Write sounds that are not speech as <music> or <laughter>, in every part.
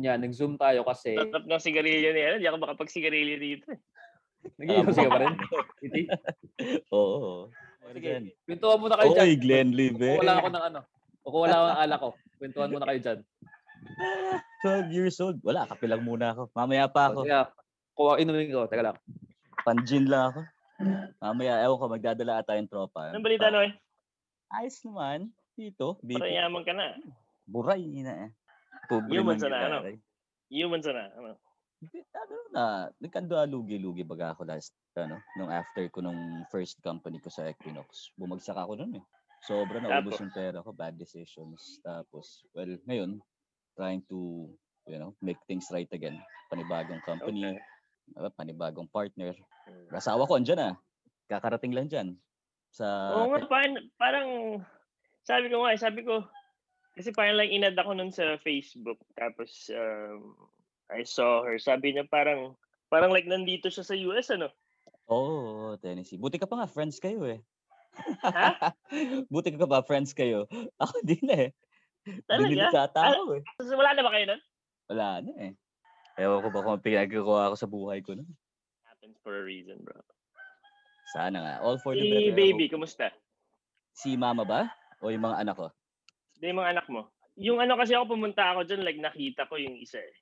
Yun nga, nag-zoom tayo kasi Tatap ng sigarilyo ni ano, di ako makapag-sigarilyo dito. eh. nag-iinom ka pa rin. Iti. Oo. Sige, kwentuhan muna kayo dyan. Oy, Glenn Live. Kung wala ako ng ano. Kung wala ako ng alak ko. Kwentuhan muna kayo dyan. 12 years old. Wala, kape lang muna ako. Mamaya pa ako. Kaya, kuha inumin ko. Teka lang. Panjin lang ako. Mamaya, ewan ko, magdadala ata yung tropa. Anong balita, Noy? Ayos naman. Dito. Para Dito. yaman ka na. Buray na eh. Pobre Human man sa na, ano? nangyari. Human sana. Ano? Ano na, nagkandua lugi-lugi baga ako last, ano, nung after ko nung first company ko sa Equinox. Bumagsak ako nun eh. Sobra na ubos yung pera ko, bad decisions. Tapos, well, ngayon, trying to, you know, make things right again. Panibagong company, Okay. uh, panibagong partner. Hmm. Asawa ko, andyan ah. Kakarating lang dyan. Sa, Oo nga, parang, parang, sabi ko nga, eh, sabi ko, kasi parang like inad ako nun sa Facebook. Tapos, um, I saw her. Sabi niya parang, parang like nandito siya sa US, ano? oh, Tennessee. Buti ka pa nga, friends kayo eh. Ha? <laughs> Buti ka pa, friends kayo. Ako, di na eh. Di nila Talaga? tatawa eh. Wala na ba kayo nun? Wala na eh. Ewan ko ba kung pinagkukuha ako sa buhay ko nun. Happens for a reason, bro. Sana nga. All for the Si better. baby, kumusta? Si mama ba? O yung mga anak ko? Hindi yung mga anak mo. Yung ano kasi ako pumunta ako dyan, like nakita ko yung isa eh.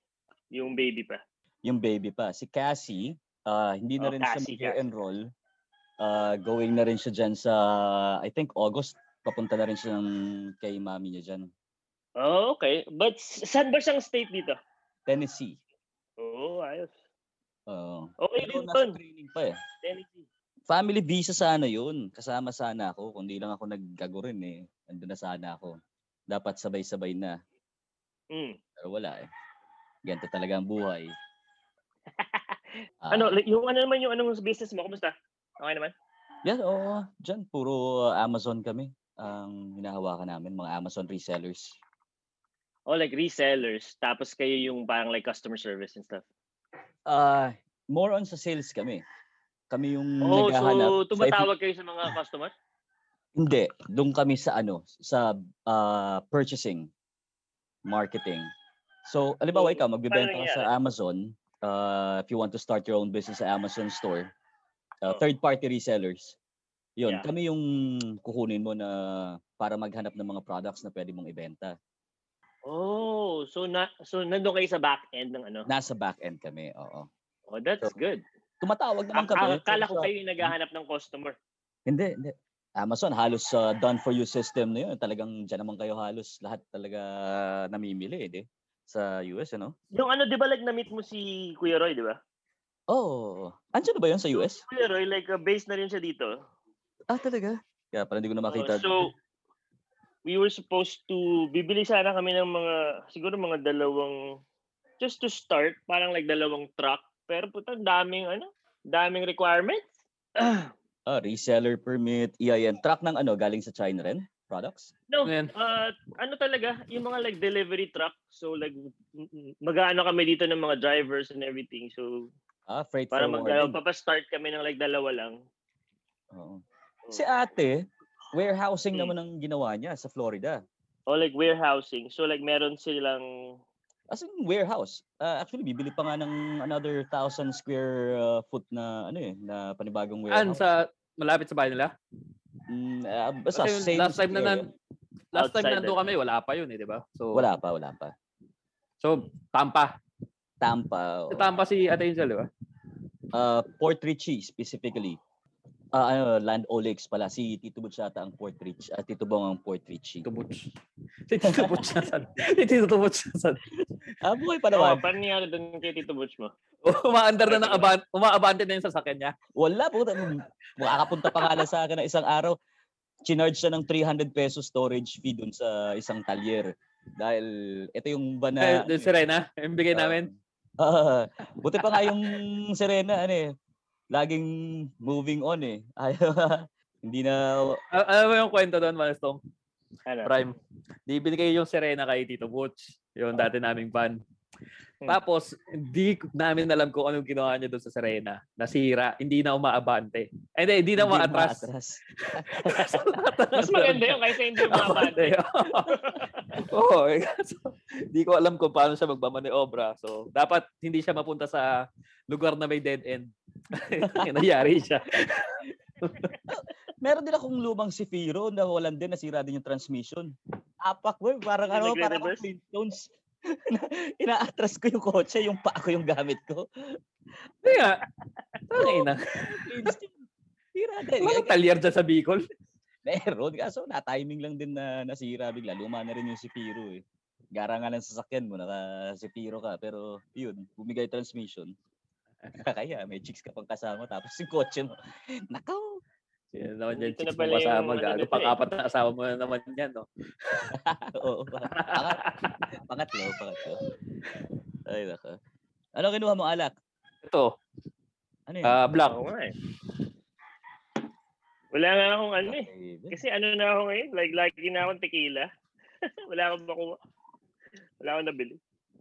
Yung baby pa. Yung baby pa. Si Cassie, ah, hindi na Oh, rin Cassie, siya mag-enroll. Ah, going na rin siya dyan sa, I think August, papunta na rin siya ng kay mami niya dyan. Oh, okay. But saan ba siyang state dito? Tennessee. Oh, ayos. Oo. Okay Pero din dun. training pa eh. Tennessee. Family visa sana yun. Kasama sana ako. Kundi lang ako naggago rin eh. Andun na sana ako. Dapat sabay-sabay na. Mm. Pero wala eh. Ganito talaga ang buhay. Ah, Ano, yung ano naman yung anong business mo? Kumusta? Okay naman? Yan, oo. Diyan, puro Amazon kami. Ang hinahawakan namin, mga Amazon resellers. Oh, like resellers. Tapos kayo yung parang like customer service and stuff. Ah, more on sa sales kami. Kami yung Oh, naghahanap. so sa if- tumatawag kayo sa mga customers? Hindi, doon kami sa ano, sa ah, purchasing, marketing. So, alimbawa So, ikaw, magbebenta paano ka sa Amazon, uh, if you want to start your own business sa Amazon store, uh, Oh. third-party resellers, yun, Yeah. kami yung kukunin mo na para maghanap ng mga products na pwede mong ibenta. Oh, so na so nandoon kayo sa back end ng ano. Nasa back-end kami, oo. Oh, that's So, good. Tumatawag naman Ak- kami. Akala ko sa- kayo yung naghahanap ng customer. Hindi, hindi. Amazon, halos uh, done for you system na yun. Talagang dyan naman kayo halos lahat talaga namimili, eh, di? Sa US, ano? Yung ano, di ba like na-meet mo si Kuya Roy, di ba? Oh, andyan na ba yun sa US? Kuya Roy, like uh, based na rin siya dito. Ah, talaga? Kaya pala hindi ko na Oh, makita. so, we were supposed to, bibili sana kami ng mga, siguro mga dalawang, just to start, parang like dalawang truck. Pero puta, daming ano, daming requirements. <clears throat> ah, reseller permit, EIN. Truck ng ano, galing sa China rin? Products? No, Ano uh, ano talaga, yung mga like delivery truck. So like, mag-ano kami dito ng mga drivers and everything. So, Ah, freight para mag papastart kami ng like dalawa lang. Oo. Si ate, warehousing Hmm. naman ang ginawa niya sa Florida. O like warehousing. So like meron silang, As in warehouse. Ah, actually, bibili pa nga ng another thousand square uh, foot na ano eh, na panibagong An warehouse. sa malapit sa bahay nila? Mm, ah, basta Kasi same last time na nan last time Outside na nandun na. kami, wala pa yun eh, di ba? So, Wala pa, wala pa. So, Tampa. Tampa. Sa oo. Tampa si Ate Angel, di ba? Uh, Port Richie specifically. Ah, ano, Land Olex pala. Si Tito Butch ata ang Port Rich. at Tito Bong ang Port Richie. Tito Butch. Si Tito Butch nasan? <laughs> Si Tito Butch nasan? Ah, buhay pa oh, naman. paano nangyari doon kay Tito Butch mo? <laughs> Umaandar na ng aban, umaabante na yung sasakyan niya. Wala po. Makakapunta pa nga lang sa akin na isang araw. Chinarge siya ng 300 pesos storage fee dun sa isang talyer. Dahil ito yung ba Na, yung Serena, yung bigay namin. <laughs> Ah, buti pa nga yung Serena, ano eh. Laging moving on eh. <laughs> Ayaw, hindi na... Al- alam mo yung kwento doon, Malstong? Ano? Prime. Di binigay yung Serena kay Tito Butch. Yung dati naming van. Hmm. Tapos, hindi ko- namin alam kung anong ginawa niya doon sa Serena. Nasira. Hindi na umaabante. Eh, Hindi, hindi na umaatras. <laughs> <laughs> Mas maganda yun kaysa hindi mo mabante. <laughs> Oo, eh, kaso, di ko alam kung paano siya magmamaniobra. So, dapat hindi siya mapunta sa lugar na may dead end. Nangyari siya. Meron din akong lumang si Firo na walang din, nasira din yung transmission. Apak boy, parang ano, parang Flintstones. <laughs> Ina-atras ko yung kotse, yung paa ko yung gamit ko. Nga. Tangay na. <laughs> Sira din. Walang talyar dyan sa Bicol. <laughs> Meron. Kaso na-timing lang din na nasira bigla. Luma na rin yung si Piro eh. Gara nga lang sa sasakyan mo, naka si Piro ka. Pero yun, bumigay transmission. Kaya may chicks ka pang kasama tapos yung kotse mo. Nakaw! Sino naman yan, Ito na chicks mo pala yung kasama. ano Gago, eh. pang-apat na asawa mo na naman yan, no? <laughs> Oo. Pangat, pangatlo, pangatlo. Ay, naka. Ano kinuha mo alak? Ito, Ano yun? ah, black. Oo nga eh. Wala nga akong ano eh. Kasi ano na ako ngayon, like lagi na akong tequila. <laughs> Wala akong makuha. Wala akong nabili.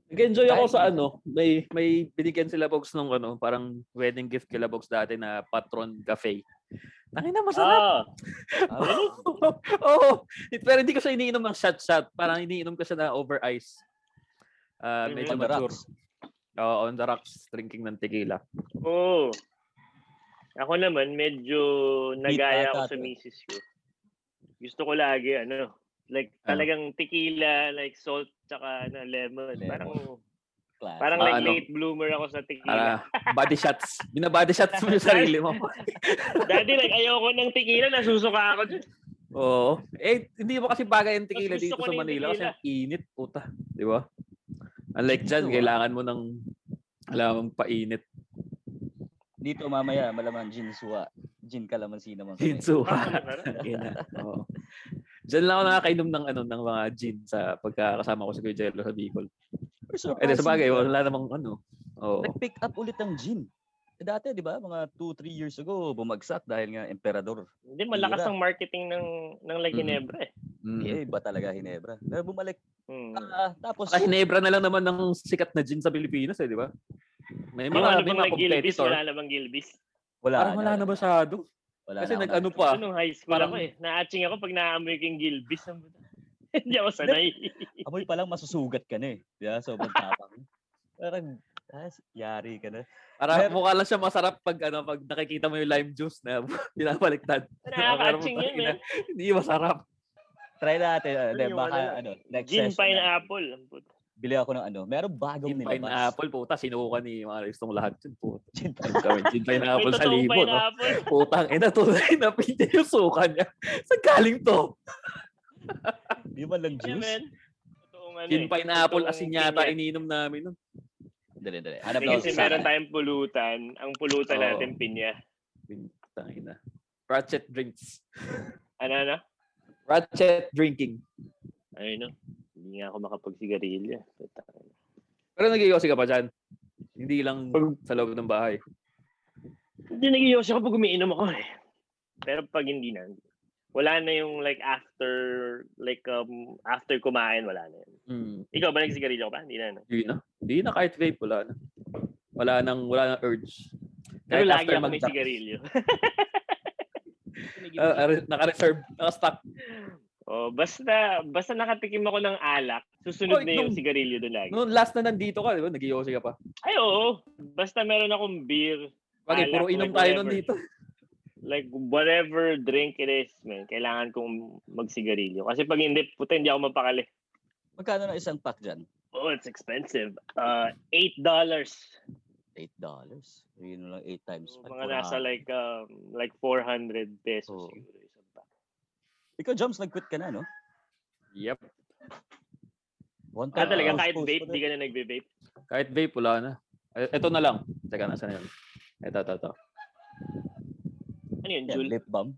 Nag-enjoy ako sa ano, may may binigyan sila box nung ano, parang wedding gift kila box dati na Patron Cafe. Tangin na masarap. Ah, Ah, <laughs> Oo. It- Pero hindi ko siya iniinom ng shot-shot. Parang iniinom ko siya na over ice. Ah, Mhm. medyo on the mature. Oo, on the rocks, drinking ng tequila. oo. Ako naman, medyo nagaya ako sa misis ko. Gusto ko lagi, ano, like Ano? talagang tequila, like salt, tsaka ano, lemon. Lemon. Parang, Class. parang Ah, like ano? late bloomer ako sa tequila. body shots. Bina-body shots mo yung sarili mo. <laughs> Dati like ayoko ng tequila, nasusuka ako dyan. Oo. Eh, hindi mo kasi bagay yung tequila dito ko sa Manila kasi ang init, puta. Di ba? Unlike dyan, kailangan mo ng alam mong painit. Dito mamaya, malamang gin suwa. Gin kalamansi naman. kami. Ginsu. Ah. <laughs> Oo. Diyan lang ako nakakainom ng ano ng mga gin sa pagkakasama ko sa Kuya Jello sa Bicol. Eh, sa bagay, wala namang ano. Oo. Nag-pick up ulit ang gin. Eh, dati, di ba, mga 2-3 years ago, bumagsak dahil nga emperador. Hindi, malakas Tira. ang marketing ng ng like. Ginebra eh. Mm. Eh, iba talaga Hinebra. Pero bumalik. Hmm. Ah, tapos, Saka Hinebra na lang naman ng sikat na gin sa Pilipinas eh, di ba? May mga, ano may bang mga competitor. Wala namang Gilbis. wala Parang wala na masyado. Wala Kasi na nag-ano pa. Kasi nung high school Parang- ako eh. Na-atching ako pag naamoy ko yung Gilbis. <laughs> Hindi ako sanay. Amoy pa lang masusugat ka na eh. Di ba? Sobrang tapang. Parang, ah, yari ka na. Para Mer- mukha lang siya masarap pag ano pag nakikita mo yung lime juice na <laughs> pinapaliktad. Nakaka-atching yun, man. Hindi masarap. Try natin. Uh, Ano yung baka, ano? ano, next Gin session pineapple. Bili ako ng ano. Meron bagong Gin nilabas. pineapple, puta, sinuka ni mga restong lahat yun, puta. <laughs> Gin Gawin gin pineapple sa libo, no? pineapple. Putang ina, tunay na pinte yung suka niya. Saan galing to? Di ba lang Yeah, juice? man. Totoong ano Gin eh. pineapple, Totoong asin yata pinya. ininom namin nun. Dali, dali. Hanap lang Kasi ako sa meron tayong pulutan. Ang pulutan Oo. natin pinya. Putang ina. Ratchet drinks. Ano na? Ratchet drinking. Ayun no. Hindi nga ako makapagsigarilyo. Pero nag-iossi ka pa dyan. Hindi lang Pag- sa loob ng bahay. Hindi nag-iossi ako pag umiinom ako eh. Pero pag hindi na. Wala na yung like after like um after kumain wala na yun. Hmm. Ikaw ba nagsigarilyo ka pa? Hindi na. No? Hindi na. Hindi na kahit vape, wala na. Wala nang, wala nang urge. Pero Kahit lagi after ako may sigarilyo. Uh, <laughs> are- naka-reserve, naka-stock. oh, basta basta nakatikim ako ng alak, susunod Oy, na yung nung- sigarilyo doon lagi. Noong last na nandito ka, di ba? Nag-iossi ka pa. Ay oo, basta meron akong beer, Bagay, Alak, puro inom like tayo nun dito. Like whatever drink it is, man, kailangan kong magsigarilyo. Kasi pag hindi, puta, hindi ako mapakali. Magkano na isang pack dyan? Oh, it's expensive. Uh, $8 dollars. $8. Yun lang 8 times. Mga nasa like um, like 400 pesos Oo. siguro isang pack. Ikaw, Joms, nag-quit ka na, no? Yep. One Ah, time talaga, I was kahit vape, di ka na nagbe-vape. Kahit vape, wala na. Eh, Ito na lang. Teka, nasa na yun? Ito, ito, ito. Ano yun, Jul? lip balm.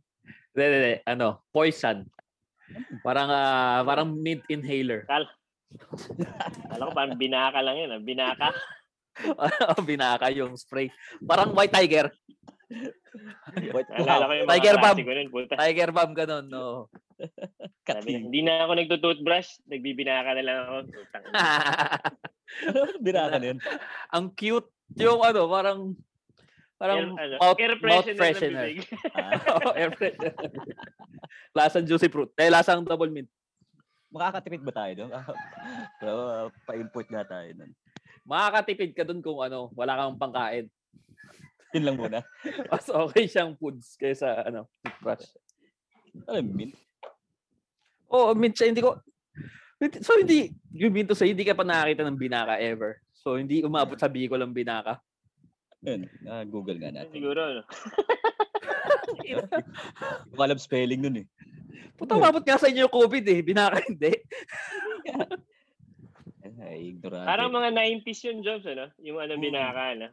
Hindi, hindi, hindi. Ano? Poison. Parang, ah, parang mint inhaler. <laughs> Alam ko, parang binaka lang yun. Ah. Binaka. <laughs> Binaka yung spray. Parang white tiger. White Naalala ko yung mga Tiger Bomb. klase ko nun, puta. Tiger bomb, ganun, no. <laughs> Sabi, hindi na ako nagtutoothbrush, nagbibinaka na lang ako. Putang ina. Binaka na yun. Ang cute. Yung ano, parang, parang Air, ano, mouth, air mouth freshener. <laughs> Ah, Oo, air freshener. <laughs> lasang juicy fruit. Eh, lasang double mint. makakatipid ba tayo doon? so, uh, pa-import nga tayo nun. Makakatipid ka dun kung ano, wala kang pangkain. <laughs> Yun lang muna. Mas okay siyang foods kaysa ano, toothbrush. Alam mo, mint. Oo, oh, mint siya, hindi ko... So hindi, yung minto sa hindi ka pa nakakita ng binaka ever. So hindi umabot sa Bicol ang binaka. Yun, ah, Google nga natin. Siguro, ano. Hindi ko alam spelling nun eh. Puta, umabot nga sa inyo yung COVID eh. Binaka hindi. Ay, ignorante. Parang mga 90s yun, Jobs, ano? Yung ano, Mm. binaka, ano?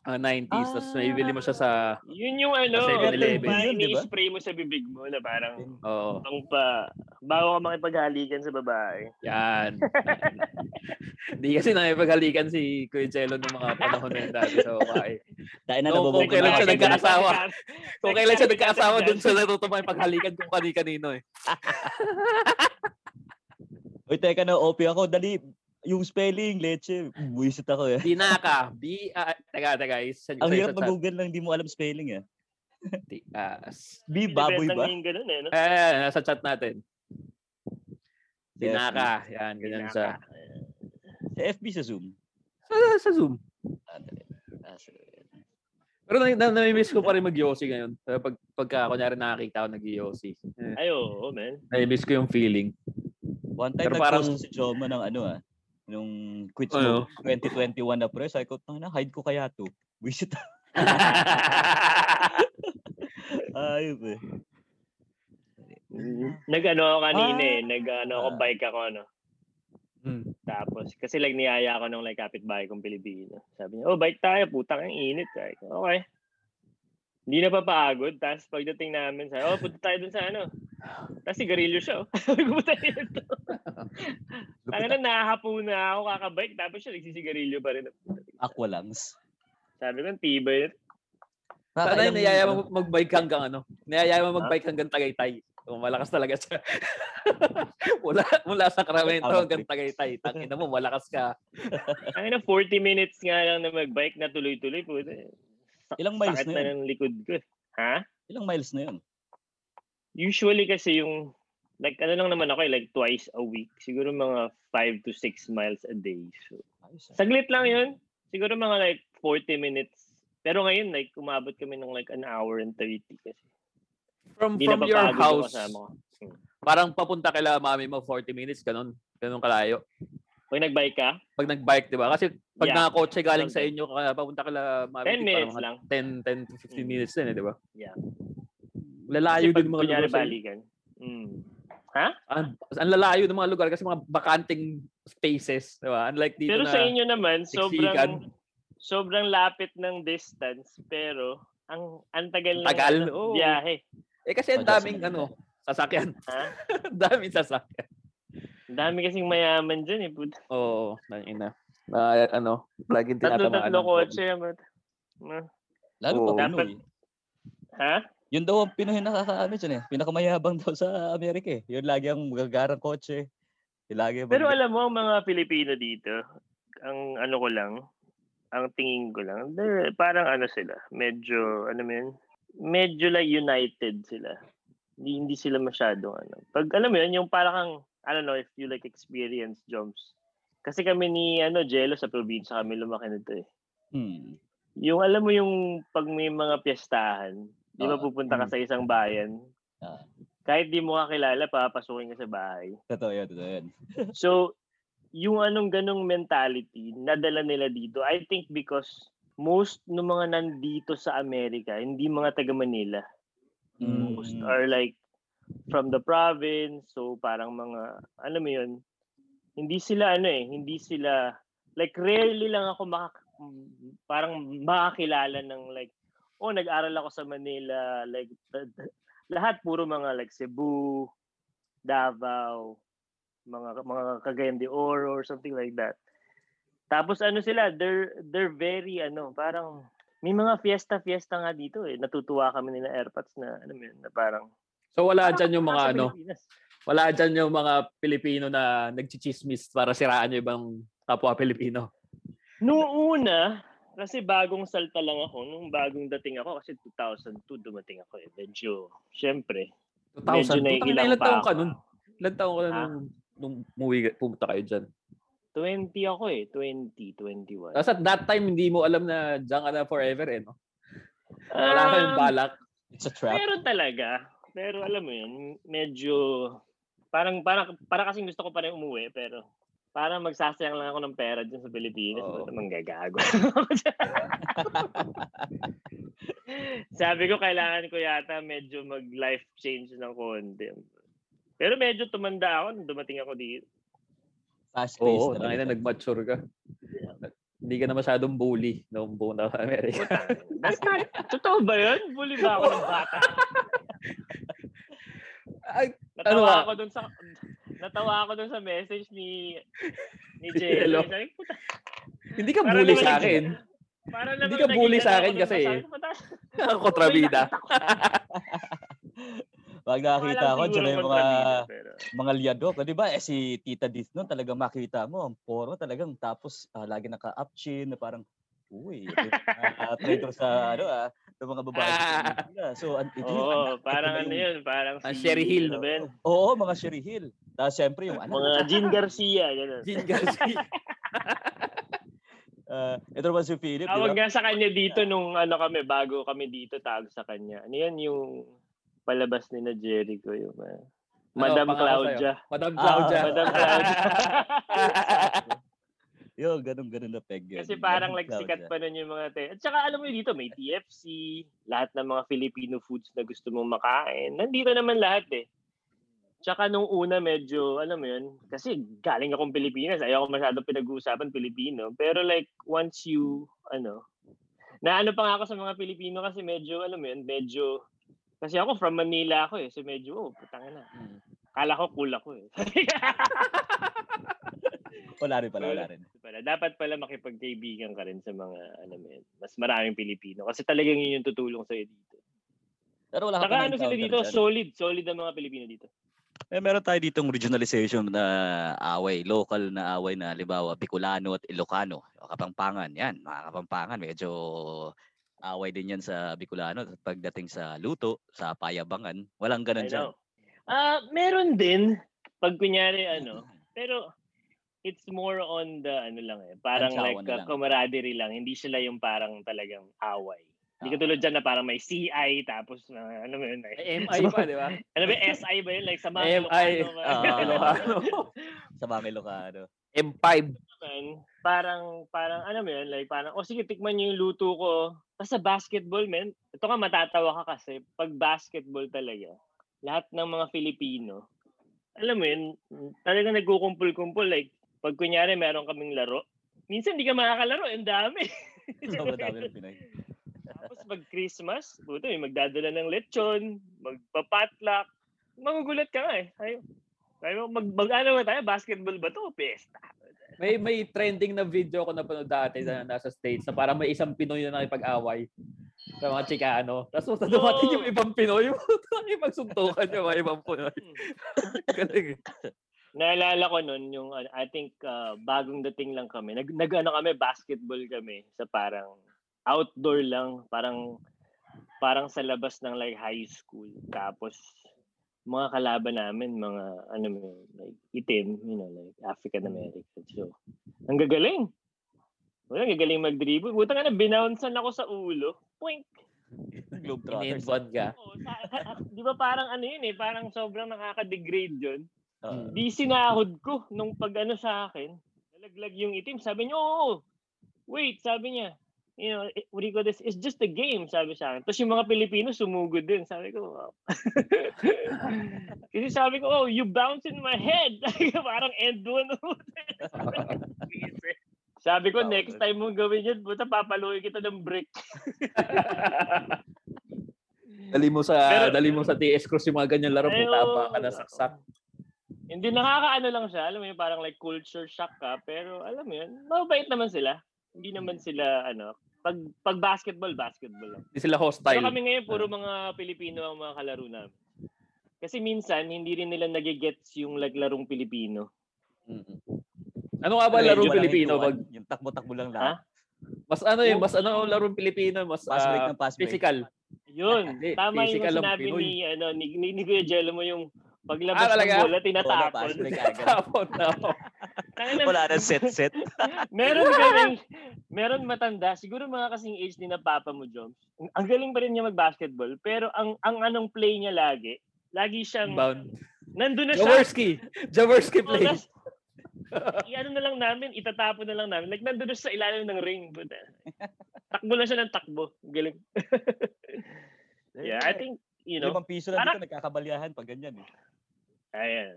Ah, 90s, tapos Ah. may mo siya sa... Yun yung ano, Sa 7-Eleven. pa, Yun, di ba? ini-spray mo sa bibig mo na parang Oo, pang pa, bago ka makipaghalikan sa babae. yan. <laughs> Hindi kasi nakipaghalikan si Kuya Jello ng mga panahon na yun dati sa babae. Dahil na nabubog kung kailan na siya nagkaasawa. Kung kailan siya nagkaasawa, dyan. dun sa <laughs> natuto pagkahalikan kung kani-kanino eh. <laughs> Uy, teka na, OP ako. Dali, yung spelling, leche. Buisit ako eh. Binaka. B, uh, teka, teka. Isa, Ang hirap mag-google lang, di mo alam spelling eh. Tias. B, baboy ba? Ganun, eh, no? Eh, nasa chat natin. Yes, Binaka. Yan, ganyan siya. Sa FB sa Zoom. Sa, sa Zoom. Ah, dali. Ah, Pero na, na, nami-miss ko pa rin mag-Yossi ngayon. Pag, pagka, kunyari nakakita ako nag-Yossi. Eh, Ay, oo, man. nami-miss ko yung feeling. One time Pero nag-post parang- si Joma ng ano ah, nung Quits Ano? Mo 2021 na pre. Sabi ko, "Tangina, hide ko kaya to. <laughs> Wisit. Ayop <laughs> eh. <laughs> Nag-ano ako kanina Ah. eh. Nag-ano ako, Ah. bike ako, ano. Hmm. Tapos, kasi like niyaya ako nung like kapitbahay kong Pilipino. Sabi niya, oh, bike tayo, putang ang init. Ko, okay. Hindi na papagod. Tapos pagdating namin, sabi, oh, punta tayo dun sa ano. Tapos sigarilyo siya. oh. <laughs> Sabi ko, puta yun to. Ang na, nahahapo na ako kakabike. Tapos siya, nagsisigarilyo pa rin. Aqua lungs. Sabi ko, tibay. Sana yung niyaya mo mag-bike hanggang ano. Niyaya mo mag-bike hanggang Tagaytay. So, malakas talaga siya. <laughs> mula, mula sa Sacramento hanggang Tagaytay. Tangina mo, malakas ka. Ang na, 40 minutes nga lang na mag-bike na tuloy-tuloy. Puta. Ilang miles Sakit na na yun? ng likod ko. Ha? Ilang miles na yun? Usually kasi yung, like ano lang naman ako eh, like twice a week. Siguro mga 5 to 6 miles a day. So, ah. saglit lang yun. Siguro mga like 40 minutes. Pero ngayon, like, umabot kami ng like an hour and 30 kasi. From, Hindi from your house, ko. parang papunta kila mami mo 40 minutes, ganun. Ganun kalayo. Pag nag-bike ka, Pag nag-bike, di ba? Kasi pag Yeah. nakakotse galing sa inyo, papunta kila mami. 10 di ba, minutes lang. 10, 10 to 15 Mm. minutes din, eh, di ba? Yeah. Lalayo Kasi din mga lugar sa balikan. Mm. ang, ang lalayo ng mga lugar kasi mga bakanting spaces, di ba? Unlike dito Pero na sa inyo naman, siksikan. sobrang sobrang lapit ng distance, pero ang ang tagal ng Tagal, ano, oo. biyahe. Eh kasi ang daming ano, sasakyan. <laughs> Daming sasakyan. Ang dami kasing mayaman dyan eh. Puta. Oo, oh, ina. Na ano, laging tinatamaan. Tatlo-tatlo kotse. Lalo Oo. pa Dapat- Pinoy. Ha? Yun daw ang Pinoy na nakakaano dyan eh. Pinakamayabang daw sa Amerika eh. Yun lagi ang magagarang kotse. Yun lagi Pero alam mo, ang mga Pilipino dito, ang ano ko lang, ang tingin ko lang, parang ano sila, medyo, ano mo yun, medyo like united sila. Hindi, hindi sila masyadong ano. Pag alam mo yun, yung parang kang, I don't know if you like experience jumps. Kasi kami ni ano Jello sa probinsya kami lumaki nito eh. Hmm. Yung alam mo yung pag may mga piyestahan, di ba Oo. pupunta ka sa isang bayan, Ah. kahit di mo kakilala, papasukin ka sa bahay. Totoo yun, totoo yun. So, yung anong ganong mentality, nadala nila dito, I think because most ng mga nandito sa Amerika, hindi mga taga Manila. Most Mm. are like from the province, so parang mga, alam mo yun, hindi sila ano eh, hindi sila, like rarely lang ako makak, parang makakilala ng like, oh, nag-aral ako sa Manila, like, lahat puro mga like Cebu, Davao, mga mga Cagayan de Oro or something like that. Tapos ano sila, they're they're very ano, parang may mga fiesta-fiesta nga dito eh. Natutuwa kami nila Airpods na ano yun, na parang So wala parang dyan yung mga ano, wala dyan yung mga Pilipino na nagchichismis para siraan yung ibang kapwa Pilipino. Noong una, kasi bagong salta lang ako, nung bagong dating ako, kasi 2002 dumating ako eh. Medyo, syempre, 2000. Medyo Putang ina, naiilang ilan pa taong ka ako. nun? Ilan taong ka nun? nung umuwi, pumunta kayo dyan? 20 ako eh. 20, 21. Tapos at that time, hindi mo alam na dyan ka na forever eh, no? Wala Um, balak. It's a trap. Meron talaga. Pero alam mo yun, medyo parang parang para kasing gusto ko pa rin umuwi pero parang magsasayang lang ako ng pera dyan sa Pilipinas. Oo. Ba't naman gagago? <laughs> Sabi ko, kailangan ko yata medyo mag-life change ng konti. Pero medyo tumanda ako nung dumating ako dito. Fast paced Oo, na nag-mature ka. Hindi ka na masyadong bully noong buong na Amerika. That's not, totoo ba yun? Bully ba ako ng bata? Ay, Natawa Ano ako dun sa natawa ako dun sa message ni ni "Puta, hindi ka bully sa akin. Parang Hindi ka bully sa ano akin dun, kasi eh. "Puta, Kontrabida. <laughs> Pag nakakita ko, dyan yung mga, pero- mga liadok. Di ba? Eh, si Tita Dith nun, talagang makita mo, ang poro talagang. Tapos, ah, lagi naka-up chin, na parang, uy, uh, traitor <laughs> sa, ano ah, ng mga babae Ah. <laughs> So, an- ito yung Oo, anak, ito parang ano yun, parang Ang si, Sherry Hill. ano ba yun? Oo, mga Sherry Hill. Tapos, syempre, yung anak. Mga Jean Garcia, gano'n. Jean Garcia. <laughs> Ah, ito naman si Philip, Tawag nga sa kanya dito nung ano kami, bago kami dito, tawag sa kanya. Ano yan yung palabas ni na Jericho, yung uh, Madam Ano, Claudia. Madam Ah, Claudia. Madam Claudia. <laughs> Yo, ganun-ganun na peg yun. Kasi parang like sikat pa nun yung mga te. At saka alam mo yun dito, may TFC, lahat ng mga Filipino foods na gusto mong makain. Nandito naman lahat eh. Tsaka nung una medyo, alam mo yun, kasi galing akong Pilipinas, ayaw ko masyadong pinag-uusapan Pilipino. Pero like, once you, ano, na ano pa nga ako sa mga Pilipino kasi medyo, alam mo yun, medyo, kasi ako from Manila ako eh, so medyo, oh, putang na. Mm. Kala ko cool ako eh. <laughs> Wala rin pala, wala rin. pala, dapat pala makipagkaibigan ka rin sa mga, ano yun, mas maraming Pilipino. Kasi talagang yun yung tutulong sa'yo dito. Pero wala ka Saka ano sila dito, dyan. solid, solid ang mga Pilipino dito. Eh, meron tayo ditong regionalization na away, local na away na halimbawa Bicolano at Ilocano, o Kapampangan. Yan, mga Kapampangan, medyo away din yan sa Bicolano at pagdating sa luto, sa payabangan, walang ganun I dyan. Ah, meron din pag kunyari ano, <laughs> pero it's more on the ano lang eh, parang like uh, lang. camaraderie lang, hindi sila yung parang talagang away. Hindi Ah. katulad dyan na parang may CI tapos uh, ano mo yun, like, Eh, MI pa, di ba? ano ba SI ba yun? Like sa mga MI. <laughs> Ilocano, Ilocano. Sa mga Ilocano. M5. naman, parang, parang, ano mo yun, like, parang, oh, sige, tikman niyo yung luto ko. Tapos sa basketball, men, ito nga matatawa ka kasi, pag basketball talaga, lahat ng mga Filipino, alam mo yun, talagang nagkukumpul-kumpul, like, pag kunyari meron kaming laro, minsan hindi ka makakalaro, ang dami. <laughs> Sobrang dami ng Pinoy. Tapos pag Christmas, buto, may magdadala ng lechon, magpapatlak, magugulat ka nga eh. Ay, ay, mag, mag, ano ba tayo, basketball ba to? Pesta. May may trending na video ko napanood dati na nasa States na parang may isang Pinoy na nakipag-away sa mga Chicano. Tapos oh. dumating yung ibang Pinoy, <laughs> nakipagsuntukan yung mga ibang Pinoy. <laughs> Galing. eh. Naalala ko nun, yung, ano, I think, uh, bagong dating lang kami. Nag, nag ano kami, basketball kami sa parang outdoor lang, parang parang sa labas ng like high school. Tapos, mga kalaban namin, mga, ano mo yun, like, itim, you know, like African American. So, ang gagaling. Wala, ang gagaling mag-dribble. Buta nga na, binouncean ako sa ulo. Poink! <laughs> Globetrotters. Ininbond ka. Oo, sa- di ba parang ano yun eh, parang sobrang nakaka-degrade yun. Oo. Di sinahod ko nung pag ano sa akin. Nalaglag yung itim. Sabi niya, oo. Wait, sabi niya. You know, what do you call this? It's just a game, sabi sa akin. Tapos yung mga Pilipino sumugod din. Sabi ko, wow. <laughs> Kasi sabi ko, oh, you bounce in my head. <laughs> Parang end one. <laughs> sabi ko, next time mong gawin yun, puta, papaluin kita ng brick. dali mo sa Pero- dali mo sa TS Cruz yung mga ganyan laro Ay, puta oo. pa ka na saksak. Hindi, nakakaano lang siya. Alam mo yun, parang like culture shock ka. Pero alam mo yun, mabait naman sila. Hindi naman sila, ano, pag, pag basketball, basketball lang. Hindi sila Pero hostile. kami ngayon, puro mga Pilipino ang mga kalaro namin. Kasi minsan, hindi rin nila nagigets yung like, larong Pilipino. Mm-mm. Ano nga ba Medyo laro walang Pilipino? Pag, Yung takbo-takbo lang Ha? lahat. mas ano eh, mas ano ang laro Pilipino, mas Pass break ah, ng pass break. physical. Yun, tama yung physical sinabi ni, ano, ni, ni, ni Kuya Jello mo yung Paglabas Ah, ng bola, tinatapon. pass break agad. Tapon na ako. Wala nang set-set. <laughs> meron kaming, meron matanda, siguro mga kasing age ni na papa mo, Joms. Ang galing pa rin niya mag-basketball, pero ang ang anong play niya lagi, lagi siyang, Bound. nandun na siya. Jaworski. Jaworski Oh, play. tas, i-ano na lang namin, itatapon na lang namin. Like, nandun na sa ilalim ng ring. But, takbo lang siya ng takbo. Galing. <laughs> yeah, I think, you know, Limang piso lang parang- dito, nagkakabalyahan pag ganyan. Eh. ayan.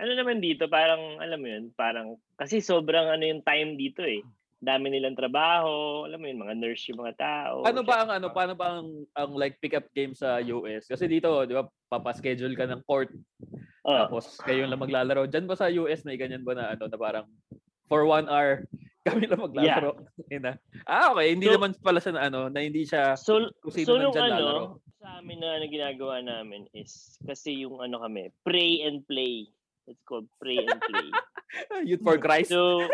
Ano naman dito, parang, alam mo yun, parang, kasi sobrang ano yung time dito eh. Dami nilang trabaho, alam mo yun, mga nurse yung mga tao. Paano ba ang ano, paano ba ang, ang like pick up game sa US? Kasi dito, 'di ba, papaschedule ka ng court Oh, tapos kayo lang maglalaro. Diyan ba sa US may ganyan ba na ano na parang for one hour <laughs> kami lang maglalaro? Ina. Ah, okay, hindi So- naman pala siya na ano, na hindi siya so, kung sino so nandyan lalaro. Sa amin na, na ginagawa namin is, kasi yung ano kami, pray and play. It's called pray and play. <laughs> Youth for Christ. So,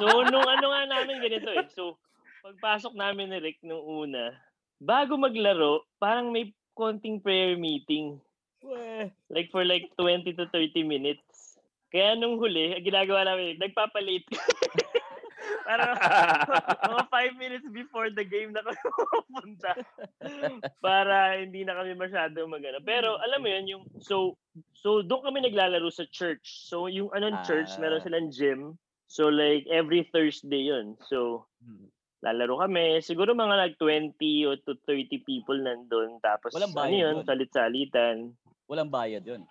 so nung ano nga namin ganito eh. So, pagpasok namin ni Rick nung una, bago maglaro, parang may konting prayer meeting. Like for like 20 to 30 minutes. Kaya nung huli, ginagawa namin, nagpapalate. <laughs> Para <laughs> mga 5 minutes before the game na kami <laughs> pupunta. Para hindi na kami masyado magana. Pero alam mo yun, yung, so, so doon kami naglalaro sa church. So yung anong church, meron Ah. silang gym. So like every Thursday yun. So Hmm. lalaro kami. Siguro mga like 20 or to 30 people nandun. Tapos Walang ano yun, yun. salit-salitan. Walang bayad yun.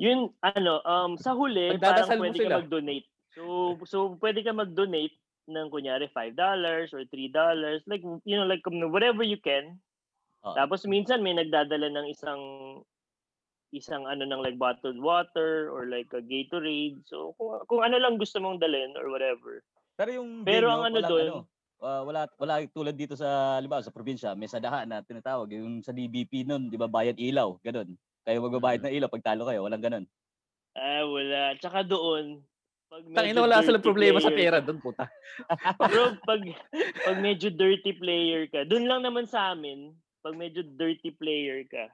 Yun, ano, um, sa huli, Pagdadasal parang pwede sila. ka mag-donate. So, so pwede ka mag-donate ng kunyari $5 or $3. Like, you know, like um, whatever you can. Oo. Tapos minsan may nagdadala ng isang isang ano ng like bottled water or like a Gatorade. So, kung, kung ano lang gusto mong dalhin or whatever. Pero yung Pero ang ano doon, ah, wala wala tulad dito sa liba sa probinsya, may sadahan na tinatawag yung sa DBP noon, 'di ba bayad ilaw, ganun. Kayo magbabayad ng ilaw pag talo kayo, walang ganun. ah, wala. Tsaka doon, pag Tangina wala silang dirty problema sa player pera doon, puta. <laughs> Bro, pag, pag medyo dirty player ka, dun lang naman sa amin, pag medyo dirty player ka,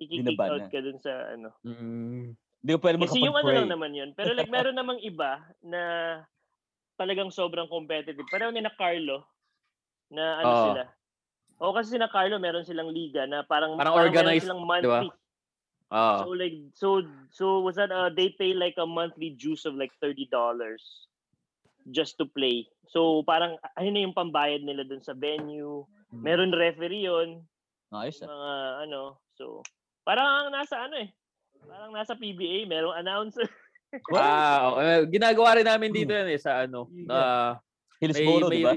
i-kick out na. ka dun sa ano. Mm. Hindi ko pwede Kasi yung ano lang naman yun. Pero like meron namang iba na talagang sobrang competitive. Pareho ni na Carlo na ano Oo. sila. O kasi si na Carlo meron silang liga na parang Parang meron organized, silang di ba? Ah. So like so so was that uh, they pay like a monthly dues of like $30 just to play. So parang ayun na yung pambayad nila dun sa venue. Hmm. Meron referee yon ah. mga ano. So parang nasa ano eh. Parang nasa PBA, merong announcer. <laughs> Ah, okay. ginagawa rin namin dito yan eh sa ano. Ah, Hillsboro, di ba?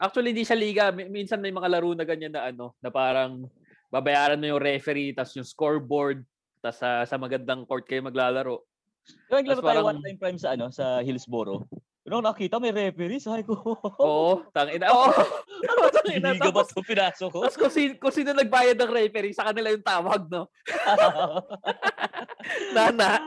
Actually, hindi siya liga. Min- Minsan may mga laro na ganyan na ano, na parang babayaran mo yung referee, tas yung scoreboard, tas sa sa magandang court kayo maglalaro. Yung naglaro tayo one time prime sa ano, sa Hillsboro. Yung nakita may referee, sabi ko. <laughs> Oo, tangina. Oo. <laughs> <laughs> tangina. Hindi ba Tapos, ito pinasok ko? tapos kung, sino, kung sino nagbayad ng referee, sa kanila yung tawag, no? Nana.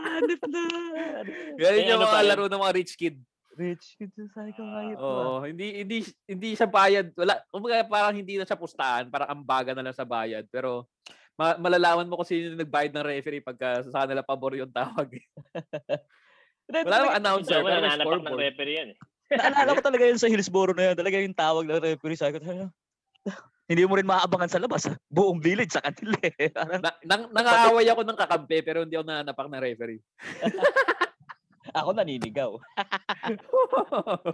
Eh, yung ano mga laro ng mga rich kid. Rich kid ko hayop ko. Oo, hindi hindi hindi siya bayad. Wala, kumbaga parang hindi na siya pustahan, parang ambaga na lang sa bayad. Pero ma- malalaman mo kung sino yung nagbayad ng referee pagka sa kanila pabor yung tawag. <laughs> Wala namang announcer, may nananapak ng referee yan eh. <laughs> Naalala ko talaga yun sa Hillsboro na yun. Talaga yung tawag ng referee. Sabi ko, "Ano? <laughs> hindi mo rin maabangan sa labas. Buong village sa kanila eh. Na, nang, nangaaway ako ng kakampi pero hindi ako nanapak ng referee. Ako naninigaw. <laughs>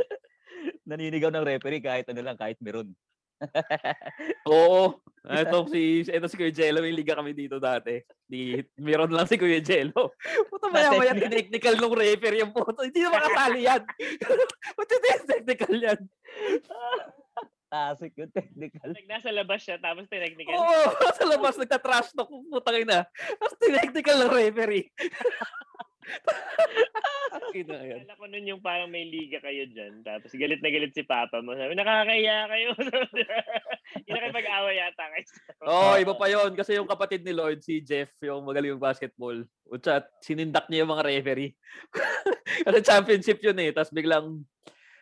Naninigaw ng referee kahit ano lang, kahit meron. <laughs> Oo. Ito si ito si Kuya Jello, may liga kami dito dati. Di meron lang si Kuya Jello. Puta maya maya technical nung referee yung puto. Hindi na makasali yan. <laughs> Puta technical yan. Tasik yung technical. Like, nasa labas siya, tapos tinechnical. Oo, sa labas nagka-trash talk, putang ina. Tapos technical ng referee. <laughs> Akala ko nun yung parang may liga kayo dyan. Tapos galit na galit si Papa mo. Sabi, nakakaya kayo. <laughs> Yung nakipag-away yata kayo. <laughs> Oo, oh, iba pa yon Kasi yung kapatid ni Lord, si Jeff, yung magaling yung basketball. Utsa, sinindak niya yung mga referee. Kasi championship yun eh. Tapos biglang,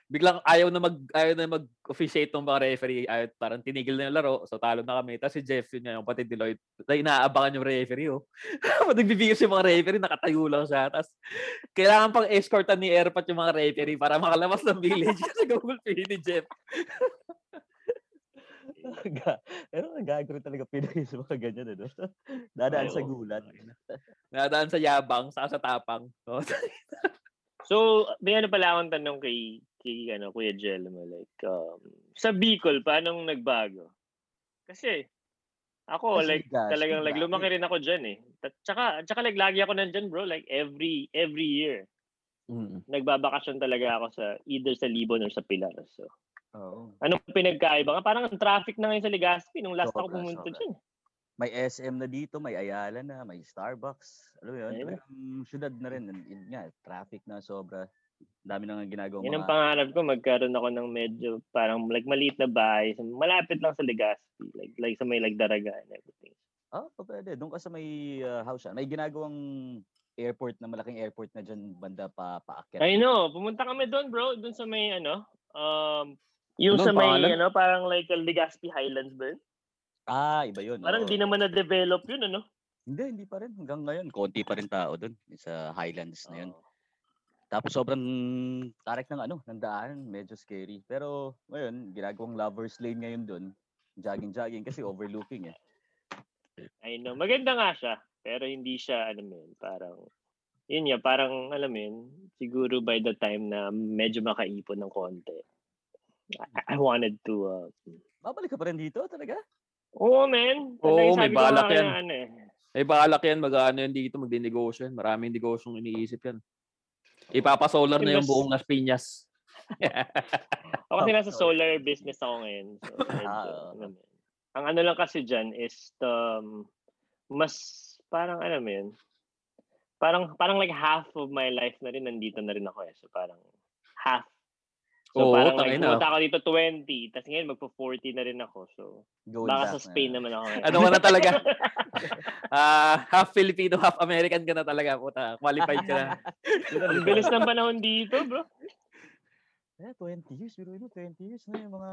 biglang ayaw na mag ayaw na mag-officiate ng mga referee. Ayaw, parang tinigil na yung laro. So talo na kami. Tapos si Jeff, yun nga, yung patid ni Lloyd, na inaabangan yung referee. Oh. <laughs> Nagbibigis yung mga referee, nakatayo lang siya. Tapos kailangan pang escortan ni Airpat yung mga referee para makalabas ng village <laughs> kasi gugulpi ni Jeff. Pero gagawin talaga Pinoy sa mga ganyan, ano? <laughs> Dadaan sa Oo. gulat. Nadaan sa yabang, saka sa tapang. Oh. So, may ano pala akong tanong kay, kay ano, Kuya Jel mo, like, um, sa Bicol, paano nagbago? Kasi, ako, Kasi like, gas, talagang, like, lumaki rin ako dyan eh. Tsaka, tsaka, like, lagi ako nandyan, bro, like, every, every year. Mm. Nagbabakasyon talaga ako sa, either sa Libon or sa Pilar. So, Oo. anong pinagkaiba? Nga, Parang ang traffic na ngayon sa Legazpi nung last ako Sobra, pumunta sobra. dyan. May SM na dito, may Ayala na, may Starbucks. Alam mo yun? Ayun. Talagang syudad na rin. Yun nga, traffic na sobra. Dami nang ginagawa Yan ang mga... pangarap ko, magkaroon ako ng medyo parang like maliit na bahay. Malapit lang sa Legazpi. Like, like sa may like Daraga and everything. Ah, oh, pwede. Doon ka sa may uh, house yan. May ginagawang airport na malaking airport na dyan banda pa paakyat. I know. Pumunta kami doon, bro. Doon sa may ano, um, yung Ano sa may pangalan? ano, parang like Legazpi Highlands ba? Ah, iba yun. Parang hindi naman na-develop yun, ano? Hindi, hindi pa rin. Hanggang ngayon, konti pa rin tao doon sa Highlands na yun. Oo. Tapos sobrang tarik ng ano, ng daan, medyo scary. Pero ngayon, ginagawang lovers lane ngayon doon. Jogging-jogging kasi overlooking eh. I know. Maganda nga siya. Pero hindi siya, ano mo yun, parang, yun nga, parang, alam mo yun, siguro by the time na medyo makaipon ng konti, I, I wanted to, uh, Babalik ka pa rin dito talaga? Oo, man. Oo, Talagang may balak yan. Ano, eh. Eh, balak yan, mag-ano yan dito, magdinegosyo yan. Maraming negosyong iniisip yan. Ipapasolar na yung buong Las Piñas. <laughs> Ako kasi nasa solar business ako ngayon. So, <laughs> Ah, ano mo yun. ang ano lang kasi dyan is, um, mas, parang, ano mo yun, parang, parang like half of my life na rin, nandito na rin ako eh. So, parang, half. So, Oo, parang tangina. pumunta ako dito 20, tapos ngayon magpo-40 na rin ako. So, Going baka sa Spain na. naman ako ngayon. Ano ka na talaga? <laughs> Ah, half Filipino, half American ka na talaga. Puta, qualified ka na. <laughs> Ang bilis ng panahon dito, bro. Eh, 20 years, pero ano, 20 years na yung mga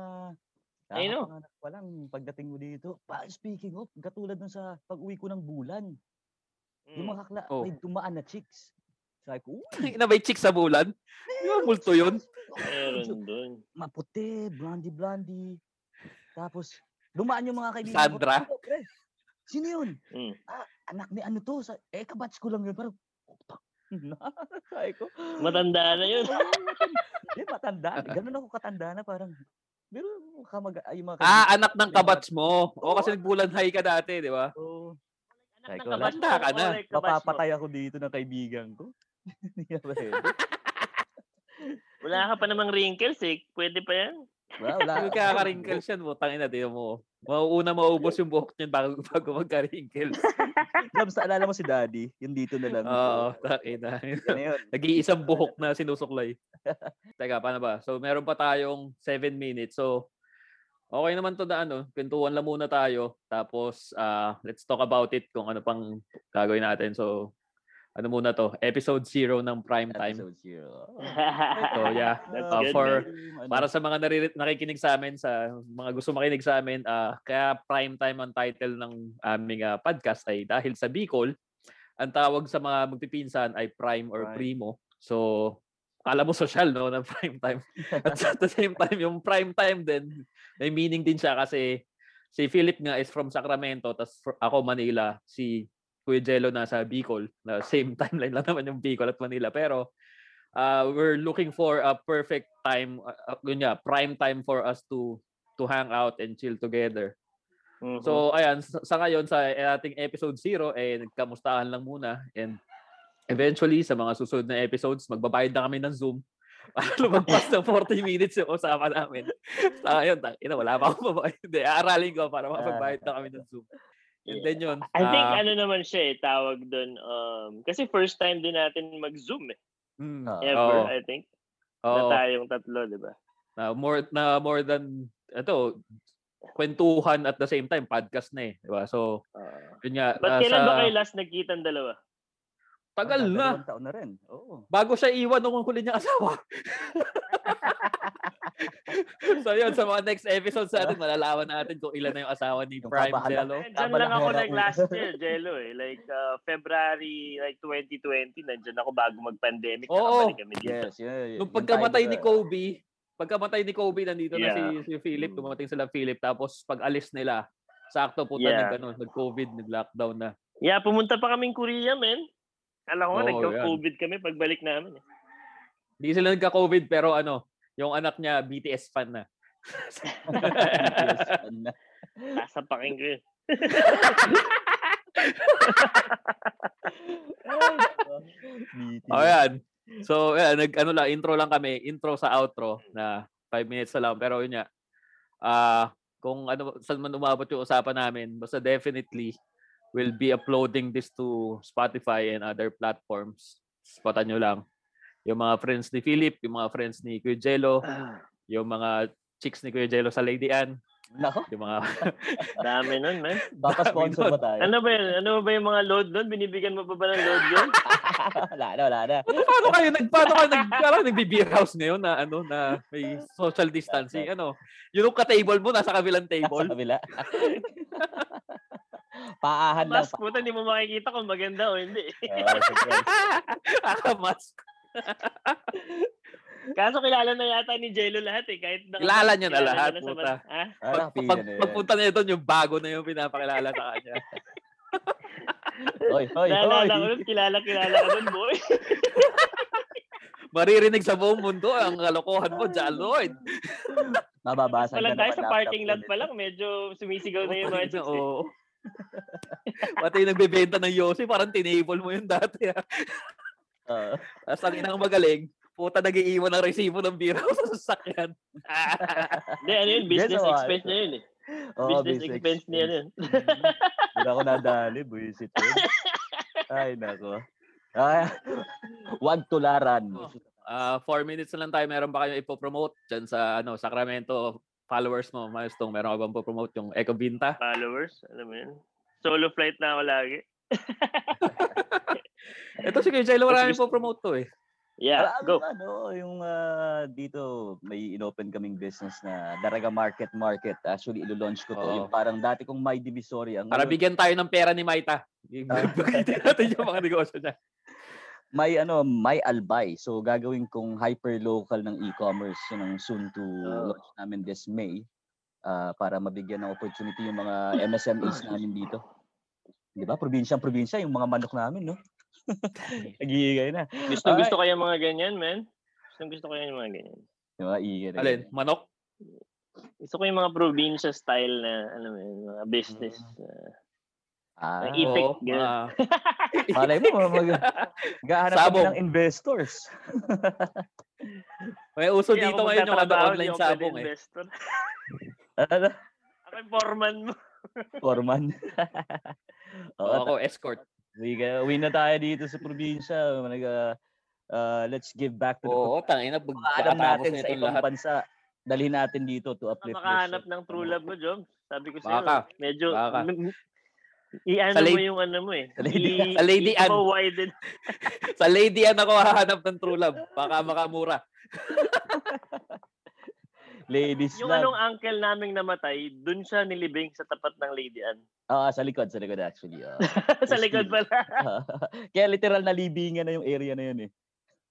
pa lang pagdating mo dito. Pa, speaking of, katulad dun sa pag-uwi ko ng bulan, yung Mm. mga kakla, Oh. may dumaan na chicks. Sabi ko, uy, <laughs> na may chick sa bulan. Di ba multo yun? Meron dun. maputi, blondie-blondie. Tapos, dumaan yung mga kaibigan Sandra? ko. Pre, sino yun? Mm. Ah, anak ni ano to? Sa, eh, kabatch ko lang yun. Parang, "Putak na." <laughs> Sabi ko, Matanda na yun. <laughs> Hindi, matanda. Ganun ako katanda na parang, pero kamag, ay, yung mga Ah, kaibigan anak ko, ng kabats mo. O kasi nagbulan high ka dati, di ba? Oo. Anak Ay, ng landa mo, ka na. oh. Mapapatay ako dito ng kaibigan ko. <laughs> Hindi na pwede. <laughs> Wala ka pa namang wrinkles eh. Pwede pa yan. Wala, wala. Kung kakarinkles yan mo, tangin na, tingnan mo. Mauuna maubos yung buhok niyan bago, <laughs> bago magka-wrinkles. Labs, naalala mo si Daddy? Yung dito na lang. Oo, tangin na. Nag-iisang buhok na sinusuklay. Teka, paano ba? So, meron pa tayong 7 minutes. So, okay naman to na ano, kwentuhan lang muna tayo. Tapos, ah, let's talk about it kung ano pang gagawin natin. So, ano muna to? Episode 0 ng prime time. Episode zero. So, yeah. <laughs> That's Uh, good, for- Ano, Para sa mga nariri- nakikinig sa amin, sa mga gusto makinig sa amin, ah, kaya prime time ang title ng aming ah, podcast ay dahil sa Bicol, ang tawag sa mga magpipinsan ay prime or Prime. primo. So, kala mo social, no, ng prime time. <laughs> At at the same time, yung prime time din, may meaning din siya kasi si Philip nga is from Sacramento, tas ako Manila, si Kuya Jello nasa Bicol. Na same <laughs> timeline lang naman yung Bicol at Manila. Pero uh, we're looking for a perfect time, uh, yun nga, prime time for us to to hang out and chill together. Mhm. So, ayan, sa, sa ngayon, sa ating episode 0, eh, nagkamustahan lang muna. And eventually, sa mga susunod na episodes, magbabayad na kami ng Zoom. <laughs> Para lumagpas ng 40 minutes yung usapan namin. Sa ngayon, ina, wala pa akong babayad. Hindi, aaralin ko para makapagbayad na kami ng Zoom. And then yun. I think ah, ano naman siya eh, tawag doon. Um, kasi first time din natin mag-zoom eh. mm, Ah, Ever, oo. I think. oo. Na tayong tatlo, di ba? na more na more than ito kwentuhan at the same time podcast na eh, di ba? So, Uh, yun nga Ba't ah, kailan ba sa- kayo last nagkita ang dalawa? Tagal na. Taon na rin. Oo. Bago siya iwan nung huli niyang asawa. <laughs> so yun, sa mga next episodes natin, malalaman natin kung ilan na yung asawa ni Yung Prime Jello. Diyan lang ako ulo. last year, Jello eh. Like uh, February like 2020, nandyan ako bago mag-pandemic. Oo. kami dito. Yes, yeah, Nung pagkamatay ni Kobe, pagkamatay ni Kobe, nandito na Yeah. si, si Philip, Mm. dumating sila Philip, tapos pag alis nila, sakto puta Yeah. nag, ano, nag-COVID, nag-lockdown na. Yeah, pumunta pa kaming Korea, man. Alam ko, Oo, nagka-COVID kami pagbalik namin. Eh. Hindi sila nagka-COVID, pero ano, yung anak niya, BTS fan na. Sasapakin ko yun. O yan. So, yan, nag, ano lang, intro lang kami, intro sa outro na 5 minutes na lang. Pero yun nga, ah kung ano, saan man umabot yung usapan namin, basta definitely, we'll be uploading this to Spotify and other platforms. Spotan nyo lang. Yung mga friends ni Philip, yung mga friends ni Kuya Jello, yung mga chicks ni Kuya Jello sa Lady Ann, Nako, yung mga <laughs> Dami nun, man. baka sponsor ba tayo? Ano ba yun? Ano ba yung mga load nun? Binibigyan mo pa ba ng load yun? <laughs> wala na, wala na. paano kayo nag paano kayo nag parang nagbi-beer house ngayon na ano na may social distancing ano yung ka-table mo nasa kabilang Sa table kabila. <laughs> Paahan lang. Mas puta, hindi mo makikita kung maganda o hindi. Surprise. Nakamask. <laughs> <laughs> Kaso kilala na yata ni Jello lahat eh. Kahit naka- Kilala niya na lahat, sa puta. mas- Ah? Ah, Pag, pag, na pagpunta niya doon yung bago na yung pinapakilala sa kanya Hoy, hoy, hoy. Ko nun, kilala, kilala ka nun, boy. <laughs> maririnig sa buong mundo ang kalokohan mo John Lloyd Mababasa Wala na tayo naman sa laptop parking lot pa lang, medyo sumisigaw na yung mga chicks. eh. Oo. Pati yung nagbebenta ng Yossi, parang tinable mo yun dati. ah. Oo. Tapos ang inang magaling, puta nag-iiwan ng resibo ng beer house <laughs> sa sasakyan. Hindi, ano yun, business Yes, oh, expense niya yun eh. Oo, business expense niya yun. Hindi ako nadali, buisit yun. Ay, nako. Ay, wag tularan. Oh. Ah, four minutes na lang tayo. Meron ba kayo ipopromote dyan sa ano, Sacramento followers mo? Milestone, meron ka bang popromote yung Eco Vinta? Followers, alam mo yun. Solo flight na ako lagi. Ito si Kuya Jello, wala po promote to eh. Yeah, Alam go. mo, ano, yung ah, dito may inopen kaming business na Daraga Market Market. Actually, ilo-launch ko to. Oo. Yung parang dati kong may divisory. Ang Para ngayon, bigyan tayo ng pera ni Maita. Ah. <laughs> Bagitin natin yung mga negosyo niya. may ano, may albay. So gagawin kong hyper local ng e-commerce yun ang soon to Oh. launch namin this May ah, para mabigyan ng opportunity yung mga <laughs> MSMEs namin dito. 'Di ba? Probinsyang probinsya yung mga manok namin, no? <laughs> Nagigigay na. Gusto, gusto ko yung mga ganyan, man. Gusto, gusto ko yung mga ganyan. Yung mga igay na Alin, manok? Gusto ko yung mga probinsya style na, ano mo yun, mga business. Uh, Ah, Ang itik, ganun. mga- <laughs> malay mo, mag, gahanap kami ng investors. May uso Hindi dito ngayon yung ano, online sabong eh. Ano? Ako yung foreman mo. Foreman. Oo, Oo, ako, escort. Sige, uwi na tayo dito sa probinsya. Nag, uh, let's give back to the Oo, tangina, pag Alam pagkatapos natin sa ibang lahat. bansa. Dalhin natin dito to Baka uplift makahanap ng true love mo, Jom. Sabi ko Baka. sa'yo, medyo, Baka. i-ano mo yung ano mo eh. Sa lady- I- sa lady Ann. i-widen. Sa Lady Ann ako hahanap ng true love. Baka makamura. Ladies Yung lang. anong uncle naming namatay, dun siya nilibing sa tapat ng Lady Ann. Ah, sa likod, sa likod actually. ah. <laughs> sa likod pala. <laughs> Kaya literal na libingan na yung area na yun eh.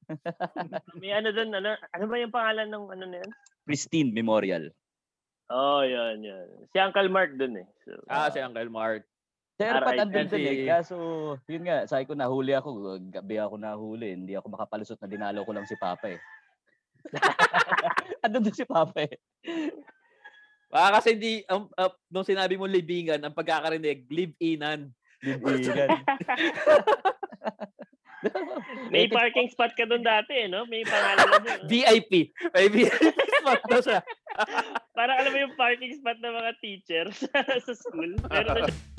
<laughs> May ano dun, ano, ano ba yung pangalan ng ano na yan? Pristine Memorial. Oh, yan, yan. Si Uncle Mark dun eh. So, Ah, si Uncle Mark. Sa airport RIP. andun dun eh. Kaso, yun nga, sabi ko nahuli ako. Gabi ako nahuli. Hindi ako makapalusot na dinalo ko lang si Papa eh. <laughs> andun doon si Papa eh. Baka kasi di, um, uh, nung sinabi mo libingan, ang pagkakarinig, live-inan. Libigan. <laughs> may parking spot ka dun dati eh, no? May pangalan na dun. VIP. May VIP spot na siya. Parang alam mo yung parking spot ng mga teachers <laughs> sa school. Pero na siya